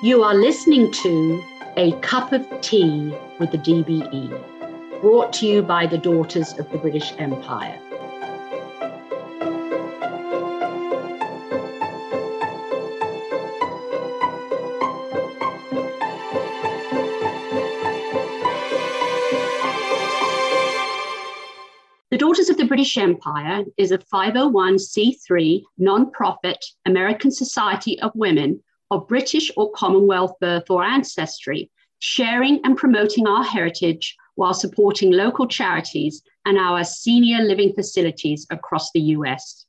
You are listening to A Cup of Tea with the DBE, brought to you by the Daughters of the British Empire. The Daughters of the British Empire is a 501c3 non-profit American Society of Women of British or Commonwealth birth or ancestry, sharing and promoting our heritage while supporting local charities and our senior living facilities across the US.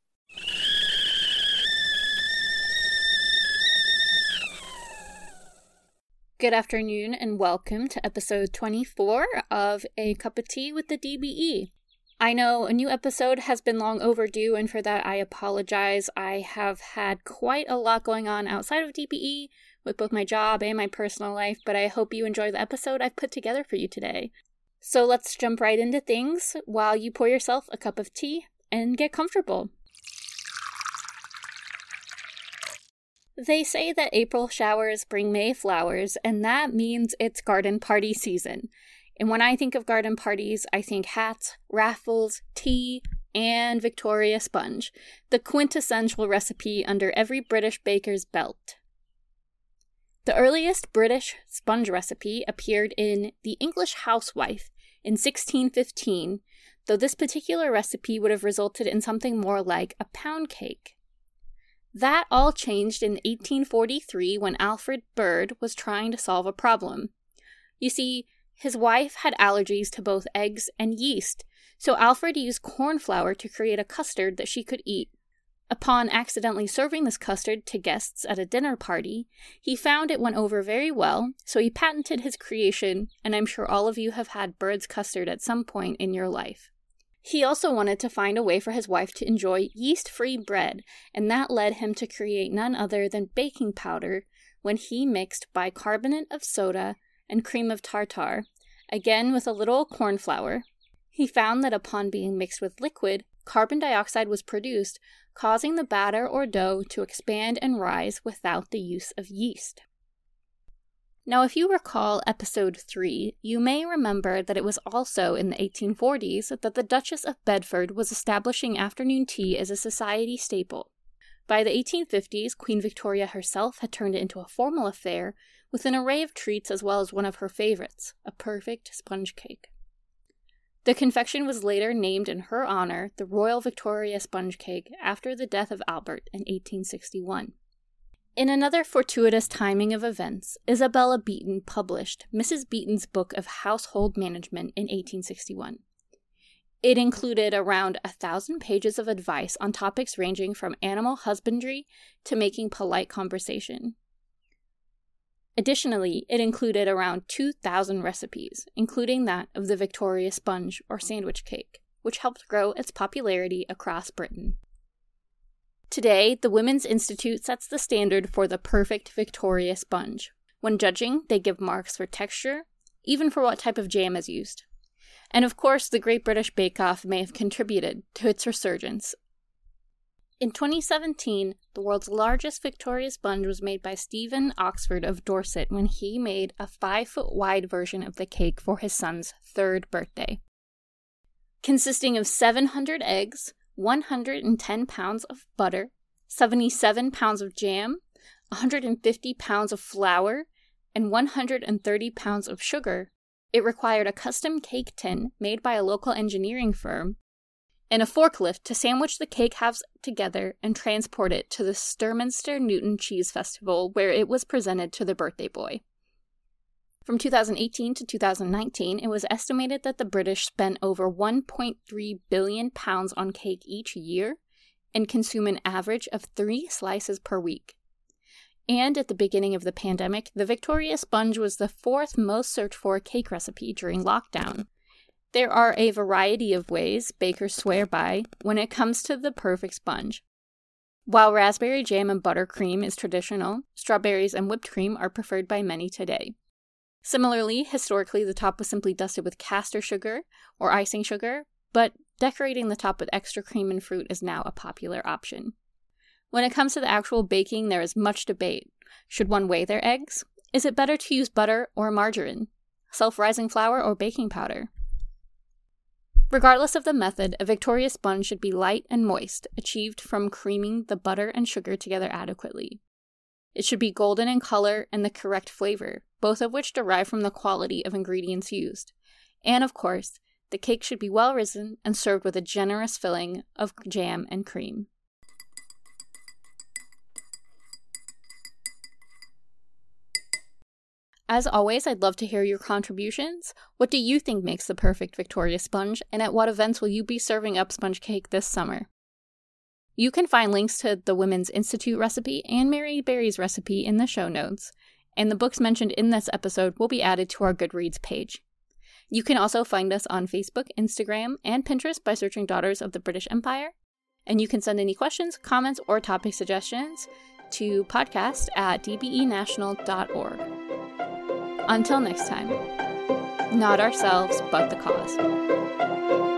Good afternoon and welcome to episode 24 of A Cup of Tea with the DBE. I know a new episode has been long overdue, and for that I apologize. I have had quite a lot going on outside of DBE with both my job and my personal life, but I hope you enjoy the episode I've put together for you today. So let's jump right into things while you pour yourself a cup of tea and get comfortable. They say that April showers bring May flowers, and that means it's garden party season. And when I think of garden parties, I think hats, raffles, tea, and Victoria sponge, the quintessential recipe under every British baker's belt. The earliest British sponge recipe appeared in The English Housewife in 1615, though this particular recipe would have resulted in something more like a pound cake. That all changed in 1843 when Alfred Bird was trying to solve a problem. You see, his wife had allergies to both eggs and yeast, so Alfred used corn flour to create a custard that she could eat. Upon accidentally serving this custard to guests at a dinner party, he found it went over very well, so he patented his creation, and I'm sure all of you have had bird's custard at some point in your life. He also wanted to find a way for his wife to enjoy yeast free bread, and that led him to create none other than baking powder when he mixed bicarbonate of soda and cream of tartar, again with a little corn flour. He found that upon being mixed with liquid, carbon dioxide was produced, causing the batter or dough to expand and rise without the use of yeast. Now, if you recall episode 3, you may remember that it was also in the 1840s that the Duchess of Bedford was establishing afternoon tea as a society staple. By the 1850s, Queen Victoria herself had turned it into a formal affair with an array of treats as well as one of her favorites, a perfect sponge cake. The confection was later named in her honor the Royal Victoria Sponge Cake after the death of Albert in 1861. In another fortuitous timing of events, Isabella Beeton published Mrs. Beeton's Book of Household Management in 1861. It included around a thousand pages of advice on topics ranging from animal husbandry to making polite conversation. Additionally, it included around 2,000 recipes, including that of the Victoria sponge or sandwich cake, which helped grow its popularity across Britain. Today, the Women's Institute sets the standard for the perfect Victoria sponge. When judging, they give marks for texture, even for what type of jam is used. And of course, the Great British Bake Off may have contributed to its resurgence, in 2017, the world's largest Victoria sponge was made by Stephen Oxford of Dorset when he made a five foot wide version of the cake for his son's third birthday. Consisting of 700 eggs, 110 pounds of butter, 77 pounds of jam, 150 pounds of flour, and 130 pounds of sugar, it required a custom cake tin made by a local engineering firm and a forklift to sandwich the cake halves together and transport it to the Sturminster Newton Cheese Festival, where it was presented to the birthday boy. From 2018 to 2019, it was estimated that the British spent over 1.3 billion pounds on cake each year and consume an average of three slices per week. And at the beginning of the pandemic, the Victoria sponge was the fourth most searched for cake recipe during lockdown. There are a variety of ways bakers swear by when it comes to the perfect sponge. While raspberry jam and buttercream is traditional, strawberries and whipped cream are preferred by many today. Similarly, historically, the top was simply dusted with caster sugar or icing sugar, but decorating the top with extra cream and fruit is now a popular option. When it comes to the actual baking, there is much debate. Should one weigh their eggs? Is it better to use butter or margarine? Self rising flour or baking powder? Regardless of the method, a Victoria sponge should be light and moist, achieved from creaming the butter and sugar together adequately. It should be golden in color and the correct flavor, both of which derive from the quality of ingredients used. And of course, the cake should be well risen and served with a generous filling of jam and cream. As always, I'd love to hear your contributions. What do you think makes the perfect Victoria sponge, and at what events will you be serving up sponge cake this summer? You can find links to the Women's Institute recipe and Mary Berry's recipe in the show notes, and the books mentioned in this episode will be added to our Goodreads page. You can also find us on Facebook, Instagram, and Pinterest by searching Daughters of the British Empire. And you can send any questions, comments, or topic suggestions to podcast at dbenational.org. Until next time, not ourselves, but the cause.